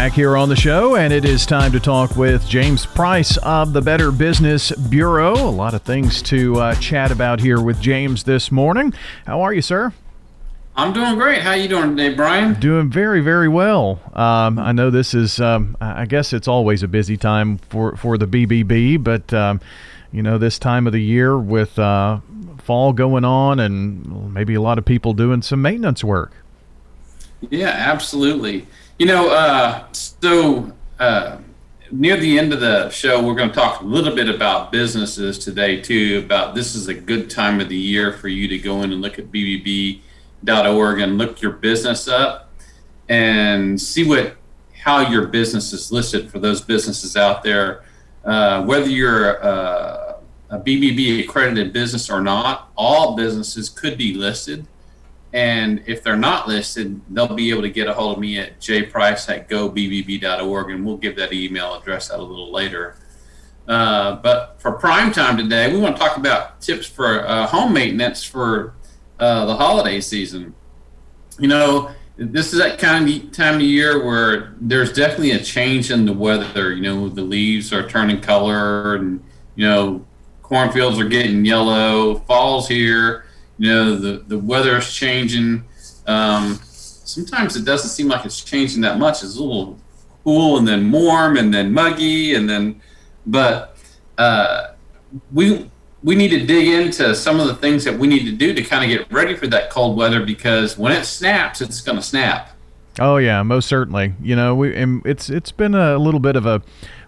Back here on the show, and it is time to talk with James Price of the Better Business Bureau. A lot of things to uh, chat about here with James this morning. How are you, sir? I'm doing great. How are you doing today, Brian? Doing very, very well. Um, I know this is, um, I guess it's always a busy time for, for the BBB, but, um, you know, this time of the year with uh, fall going on and maybe a lot of people doing some maintenance work. Yeah, absolutely. You know, uh, so uh, near the end of the show, we're going to talk a little bit about businesses today, too. About this is a good time of the year for you to go in and look at BBB.org and look your business up and see what how your business is listed for those businesses out there. Uh, whether you're uh, a BBB accredited business or not, all businesses could be listed. And if they're not listed, they'll be able to get a hold of me at jprice at gobbb.org, and we'll give that email address out a little later. Uh, but for prime time today, we want to talk about tips for uh, home maintenance for uh, the holiday season. You know, this is that kind of time of year where there's definitely a change in the weather. You know, the leaves are turning color, and you know, cornfields are getting yellow. Fall's here. You know, the the weather is changing. Um, sometimes it doesn't seem like it's changing that much. It's a little cool and then warm and then muggy and then, but uh, we we need to dig into some of the things that we need to do to kind of get ready for that cold weather because when it snaps, it's going to snap. Oh yeah, most certainly. You know, we it's it's been a little bit of a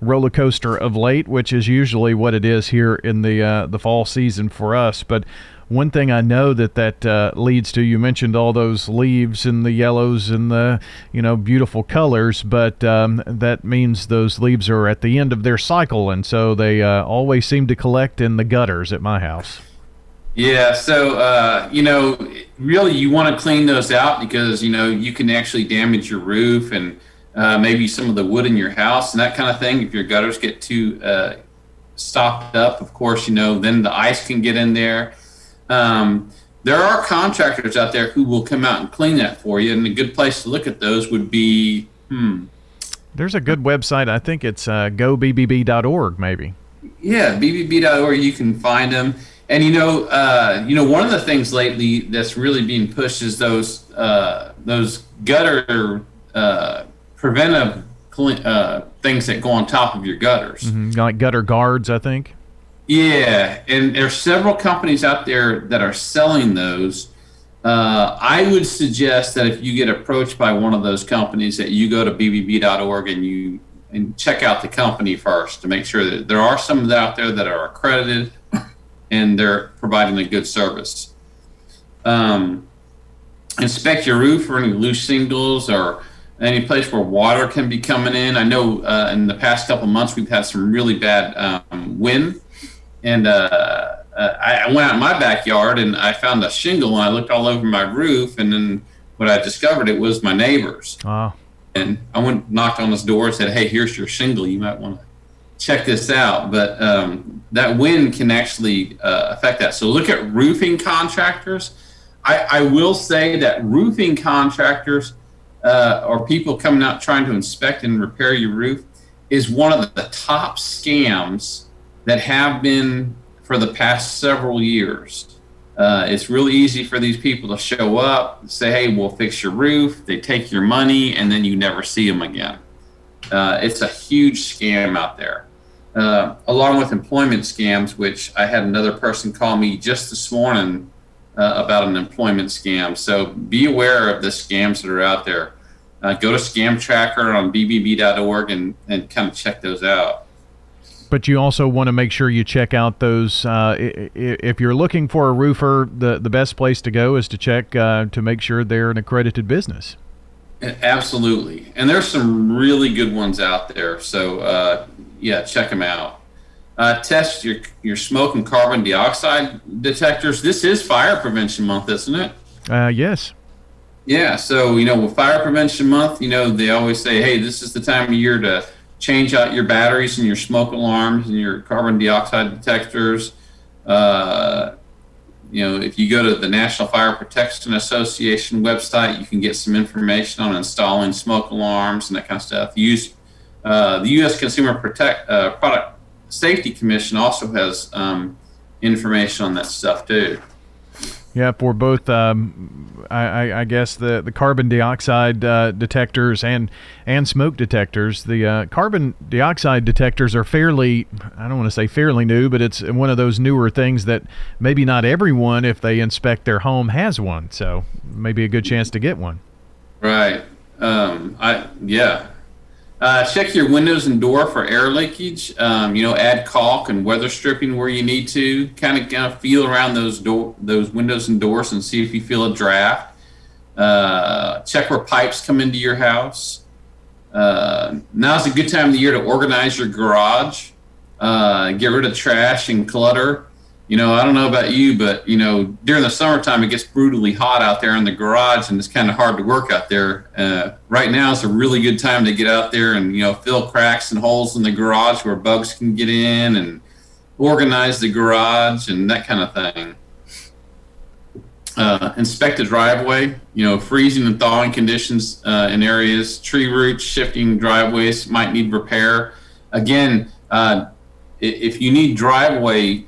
roller coaster of late, which is usually what it is here in the uh, the fall season for us. But one thing I know that that uh, leads to, you mentioned all those leaves and the yellows and the you know beautiful colors, but um, that means those leaves are at the end of their cycle, and so they uh, always seem to collect in the gutters at my house. Yeah, so uh, you know, really, you want to clean those out because you know you can actually damage your roof and uh, maybe some of the wood in your house and that kind of thing. If your gutters get too uh, stopped up, of course, you know, then the ice can get in there um, there are contractors out there who will come out and clean that for you, and a good place to look at those would be hmm. There's a good website. I think it's uh, gobbb.org, maybe. Yeah, bbb.org. You can find them, and you know, uh, you know, one of the things lately that's really being pushed is those uh, those gutter uh, preventive uh, things that go on top of your gutters, mm-hmm. like gutter guards, I think. Yeah, and there's several companies out there that are selling those. Uh, I would suggest that if you get approached by one of those companies, that you go to bbb.org and you and check out the company first to make sure that there are some out there that are accredited and they're providing a good service. Um, inspect your roof for any loose shingles or any place where water can be coming in. I know uh, in the past couple months we've had some really bad um, wind and uh, uh, I, went out in my backyard and I found a shingle and I looked all over my roof and then what I discovered it was my neighbor's. Oh. And I went knocked on his door and said, "Hey, here's your shingle. You might want to check this out." But um, that wind can actually uh, affect that. So look at roofing contractors. I, I will say that roofing contractors uh, or people coming out trying to inspect and repair your roof is one of the top scams that have been for the past several years. Uh, it's really easy for these people to show up, say, "Hey, we'll fix your roof." They take your money, and then you never see them again. Uh, it's a huge scam out there, uh, along with employment scams. Which I had another person call me just this morning uh, about an employment scam. So be aware of the scams that are out there. Uh, go to Scam Tracker on bbb.org and, and kind of check those out but you also want to make sure you check out those. Uh, if you're looking for a roofer, the the best place to go is to check uh, to make sure they're an accredited business. Absolutely, and there's some really good ones out there. So uh, yeah, check them out. Uh, test your your smoke and carbon dioxide detectors. This is fire prevention month, isn't it? Uh, yes. Yeah, so you know, with Fire Prevention Month, you know they always say, "Hey, this is the time of year to change out your batteries and your smoke alarms and your carbon dioxide detectors." Uh, you know, if you go to the National Fire Protection Association website, you can get some information on installing smoke alarms and that kind of stuff. Use uh, the U.S. Consumer Protect uh, Product Safety Commission also has um, information on that stuff too. Yeah, for both, um, I, I, guess the, the carbon dioxide uh, detectors and and smoke detectors. The uh, carbon dioxide detectors are fairly, I don't want to say fairly new, but it's one of those newer things that maybe not everyone, if they inspect their home, has one. So maybe a good chance to get one. Right. Um, I yeah, uh, check your windows and door for air leakage. Um, you know, add caulk and weather stripping where you need to. Kind of, kind of feel around those door, those windows and doors, and see if you feel a draft. Uh, check where pipes come into your house. Uh, now's a good time of the year to organize your garage. Uh, get rid of trash and clutter you know, I don't know about you, but you know, during the summertime, it gets brutally hot out there in the garage, and it's kind of hard to work out there. Uh, right now, is a really good time to get out there and you know fill cracks and holes in the garage where bugs can get in, and organize the garage and that kind of thing. Uh, inspect the driveway. You know, freezing and thawing conditions uh, in areas, tree roots, shifting driveways might need repair. Again, uh, if you need driveway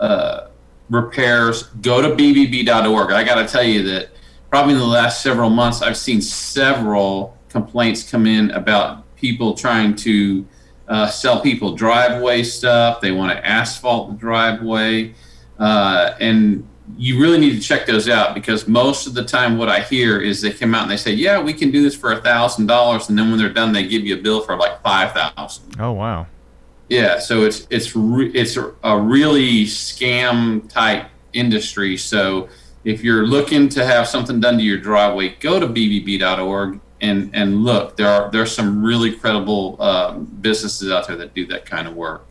uh, repairs, go to bbb.org. I got to tell you that probably in the last several months, I've seen several complaints come in about people trying to uh, sell people driveway stuff. They want to asphalt the driveway. Uh, and you really need to check those out because most of the time what I hear is they come out and they say, yeah, we can do this for a thousand dollars. And then when they're done, they give you a bill for like 5,000. Oh, wow. Yeah, so it's it's re- it's a really scam type industry. So if you're looking to have something done to your driveway, go to bbb.org and and look. There are there's some really credible um, businesses out there that do that kind of work.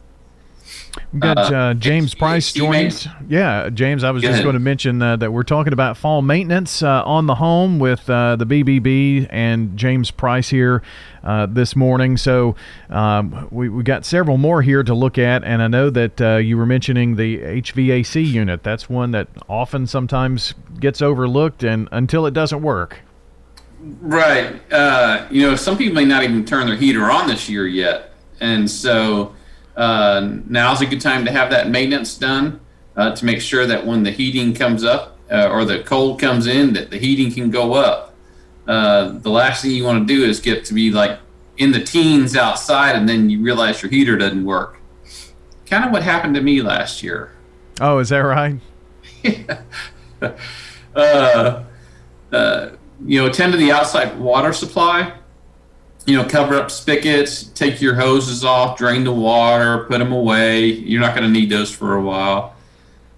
We've got uh, uh James Price joining us. Yeah, James, I was just going to mention uh, that we're talking about fall maintenance uh, on the home with uh, the BBB and James Price here uh, this morning. So um, we, we got several more here to look at, and I know that you were mentioning the HVAC unit. That's one that often sometimes gets overlooked and until it doesn't work. Right. you know, some people may not even turn their heater on this year yet. And so uh, now's a good time to have that maintenance done uh, to make sure that when the heating comes up uh, or the cold comes in, that the heating can go up. Uh, the last thing you want to do is get to be like in the teens outside, and then you realize your heater doesn't work. Kind of what happened to me last year. Oh, is that right? yeah. Uh, uh, you know, attend to the outside water supply you know, cover up spigots, take your hoses off, drain the water, put them away. You're not going to need those for a while.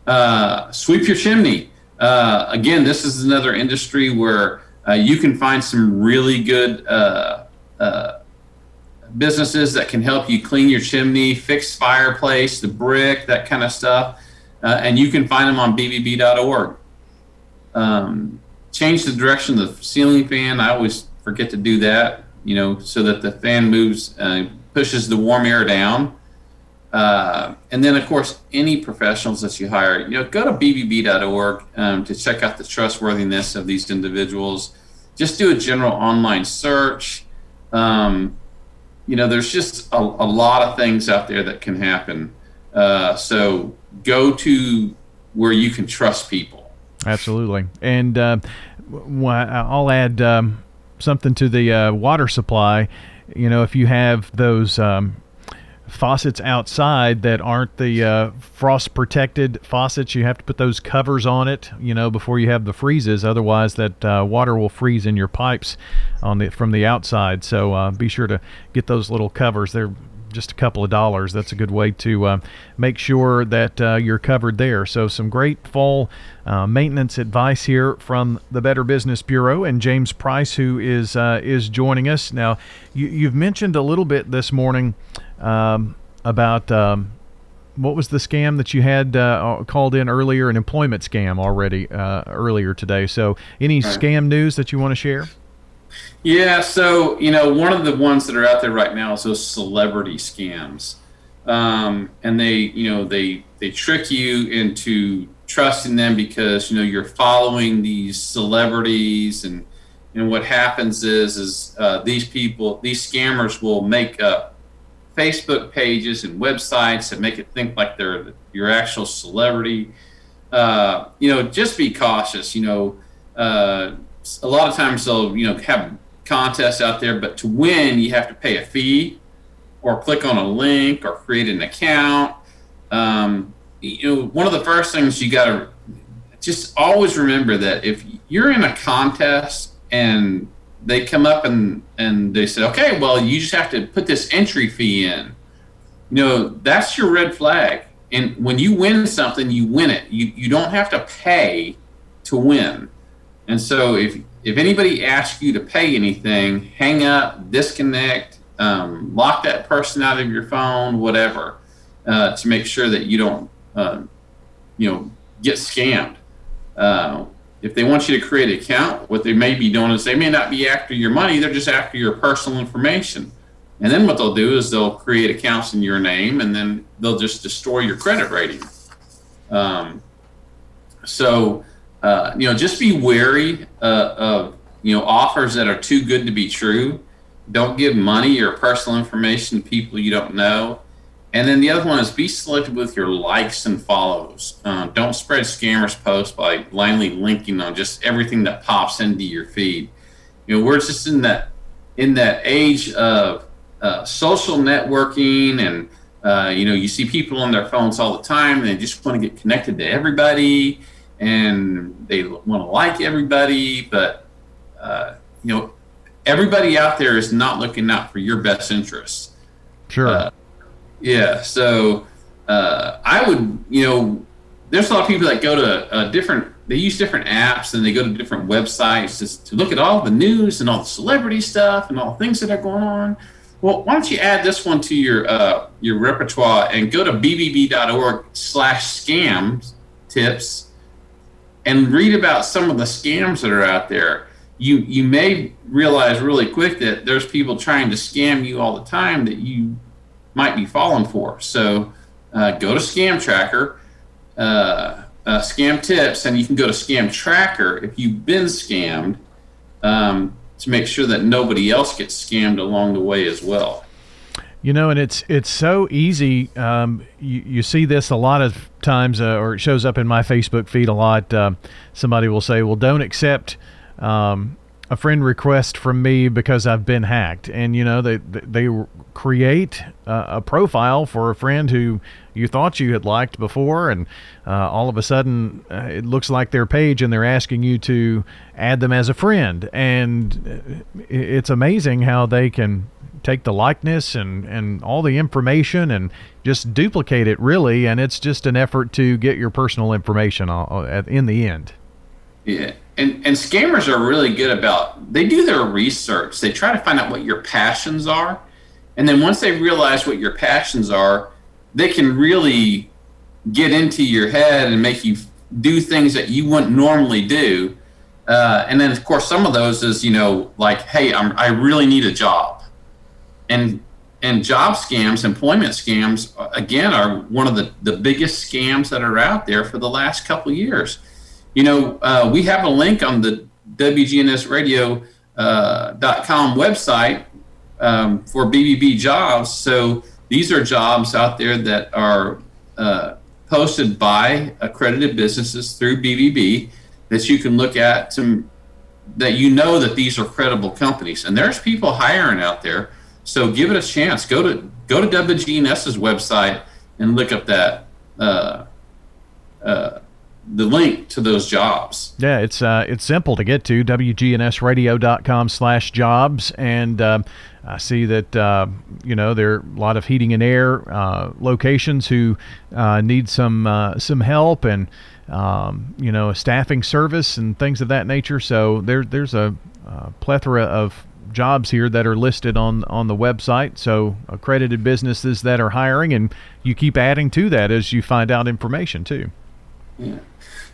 Uh, sweep your chimney. Uh, again, this is another industry where uh, you can find some really good uh, uh, businesses that can help you clean your chimney, fix fireplace, the brick, that kind of stuff. Uh, and you can find them on bbb.org. Um, change the direction of the ceiling fan. I always forget to do that you know, so that the fan moves, uh, pushes the warm air down. Uh, and then, of course, any professionals that you hire, you know, go to bbb.org um, to check out the trustworthiness of these individuals. Just do a general online search. Um, you know, there's just a, a, lot of things out there that can happen. Uh, so go to where you can trust people. Absolutely. And uh, I'll add. Um, something to the uh, water supply. You know, if you have those um, faucets outside that aren't the uh, frost protected faucets, you have to put those covers on it. You know, before you have the freezes. Otherwise, that uh, water will freeze in your pipes on the from the outside. So uh, be sure to get those little covers. They're just a couple of dollars. That's a good way to uh, make sure that uh, you're covered there. So, some great fall uh, maintenance advice here from the Better Business Bureau and James Price, who is uh, is joining us now. You, have mentioned a little bit this morning um, about. Um, what was the scam that you had uh, called in earlier? An employment scam already uh, earlier today. So, any right. scam news that you want to share? Yeah, so you know, one of the ones that are out there right now is those celebrity scams, um, and they, you know, they they trick you into trusting them because you know you're following these celebrities, and and what happens is is uh, these people, these scammers will make up Facebook pages and websites and make it think like they're your actual celebrity. Uh, you know, just be cautious. You know. Uh, a lot of times they'll you know have contests out there, but to win you have to pay a fee or click on a link or create an account. Um, you know, one of the first things you got to just always remember that if you're in a contest and they come up and and they say, okay, well, you just have to put this entry fee in. You know, that's your red flag. And when you win something, you win it. You you don't have to pay to win. And so if if anybody asks you to pay anything, hang up, disconnect, um, lock that person out of your phone, whatever, uh, to make sure that you don't, uh, you know, get scammed. Uh, if they want you to create an account, what they may be doing is they may not be after your money; they're just after your personal information. And then what they'll do is they'll create accounts in your name, and then they'll just destroy your credit rating. Um, so uh, you know, just be wary uh, of you know offers that are too good to be true. Don't give money or personal information to people you don't know. And then the other one is be selective with your likes and follows. Uh, don't spread scammers posts by blindly linking on just everything that pops into your feed. You know, we're just in that in that age of uh, social networking and uh, you know you see people on their phones all the time and they just want to get connected to everybody and they want to like everybody, but uh, you know, everybody out there is not looking out for your best interests. Sure. Uh, yeah. So uh, I would, you know, there's a lot of people that go to uh, different. They use different apps and they go to different websites just to look at all the news and all the celebrity stuff and all the things that are going on. Well, why don't you add this one to your uh, your repertoire and go to bbb.org/scams tips and read about some of the scams that are out there, you you may realize really quick that there's people trying to scam you all the time that you might be falling for. So uh, go to Scam Tracker, uh, uh, Scam Tips, and you can go to Scam Tracker if you've been scammed um, to make sure that nobody else gets scammed along the way as well. You know, and it's it's so easy. Um, you, you see this a lot of times, uh, or it shows up in my Facebook feed a lot. Uh, somebody will say, "Well, don't accept um, a friend request from me because I've been hacked," and you know they they create uh, a profile for a friend who you thought you had liked before, and uh, all of a sudden uh, it looks like their page, and they're asking you to add them as a friend, and uh, it's amazing how they can take the likeness and, and all the information and just duplicate it really and it's just an effort to get your personal information in the end. Yeah and and scammers are really good about they do their research. They try to find out what your passions are and then once they realize what your passions are they can really get into your head and make you do things that you wouldn't normally do. Uh, and then of course some of those is you know like hey I'm, i really need a job and and job scams, employment scams, again, are one of the, the biggest scams that are out there for the last couple years. You know, uh, we have a link on the WGNSradio.com uh, website um, for BBB jobs. So these are jobs out there that are uh, posted by accredited businesses through BBB that you can look at to that you know that these are credible companies. And there's people hiring out there so give it a chance. Go to go to WGNS's website and look up that uh, uh, the link to those jobs. Yeah, it's uh, it's simple to get to wgnsradio.com slash jobs and. Uh, I see that uh, you know there are a lot of heating and air uh, locations who uh, need some uh, some help and um, you know a staffing service and things of that nature. So there there's a, a plethora of jobs here that are listed on on the website. So accredited businesses that are hiring, and you keep adding to that as you find out information too. Yeah.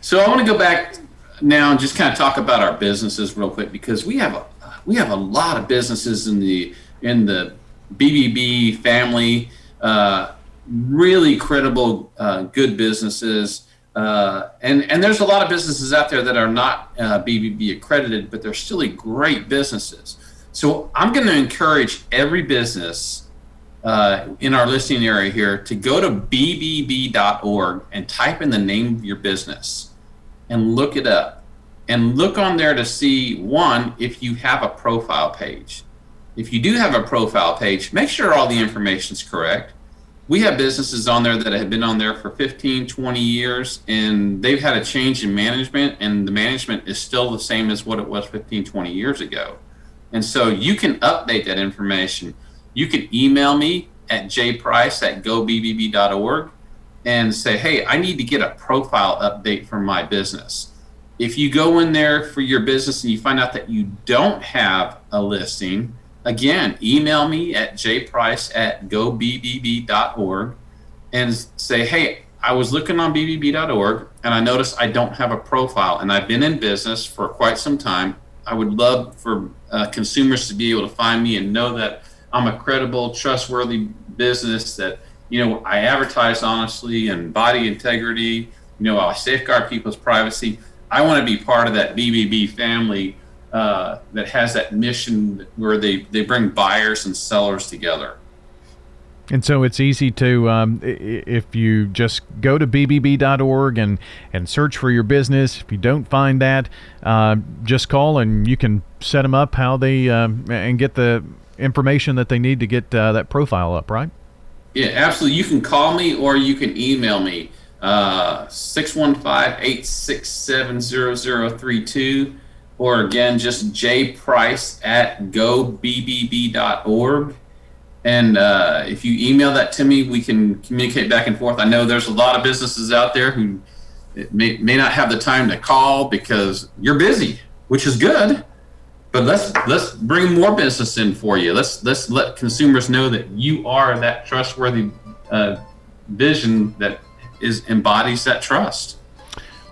So I want to go back now and just kind of talk about our businesses real quick because we have a we have a lot of businesses in the in the BBB family. Uh, really credible, uh, good businesses. Uh, and, and there's a lot of businesses out there that are not uh, BBB accredited, but they're still great businesses. So I'm going to encourage every business uh, in our listening area here to go to bbb.org and type in the name of your business and look it up. And look on there to see one, if you have a profile page. If you do have a profile page, make sure all the information is correct we have businesses on there that have been on there for 15 20 years and they've had a change in management and the management is still the same as what it was 15 20 years ago and so you can update that information you can email me at jprice at gobbb.org and say hey i need to get a profile update for my business if you go in there for your business and you find out that you don't have a listing again, email me at jprice at gobbb.org and say, hey, I was looking on bbb.org and I noticed I don't have a profile and I've been in business for quite some time. I would love for uh, consumers to be able to find me and know that I'm a credible, trustworthy business that, you know, I advertise honestly and body integrity, you know, I safeguard people's privacy. I want to be part of that BBB family uh, that has that mission where they, they bring buyers and sellers together. And so it's easy to, um, if you just go to bbb.org and, and search for your business. If you don't find that, uh, just call and you can set them up how they um, and get the information that they need to get uh, that profile up, right? Yeah, absolutely. You can call me or you can email me uh, 615 867 0032 or again, just jprice at gobbb.org. And uh, if you email that to me, we can communicate back and forth. I know there's a lot of businesses out there who may, may not have the time to call because you're busy, which is good. But let's let's bring more business in for you. Let's let's let consumers know that you are that trustworthy uh, vision that is embodies that trust.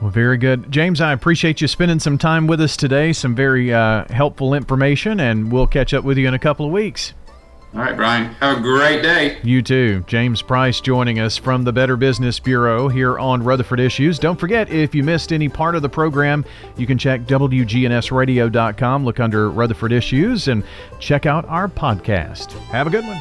Well, very good. James, I appreciate you spending some time with us today. Some very uh, helpful information, and we'll catch up with you in a couple of weeks. All right, Brian. Have a great day. You too. James Price joining us from the Better Business Bureau here on Rutherford Issues. Don't forget, if you missed any part of the program, you can check WGNSradio.com, look under Rutherford Issues, and check out our podcast. Have a good one.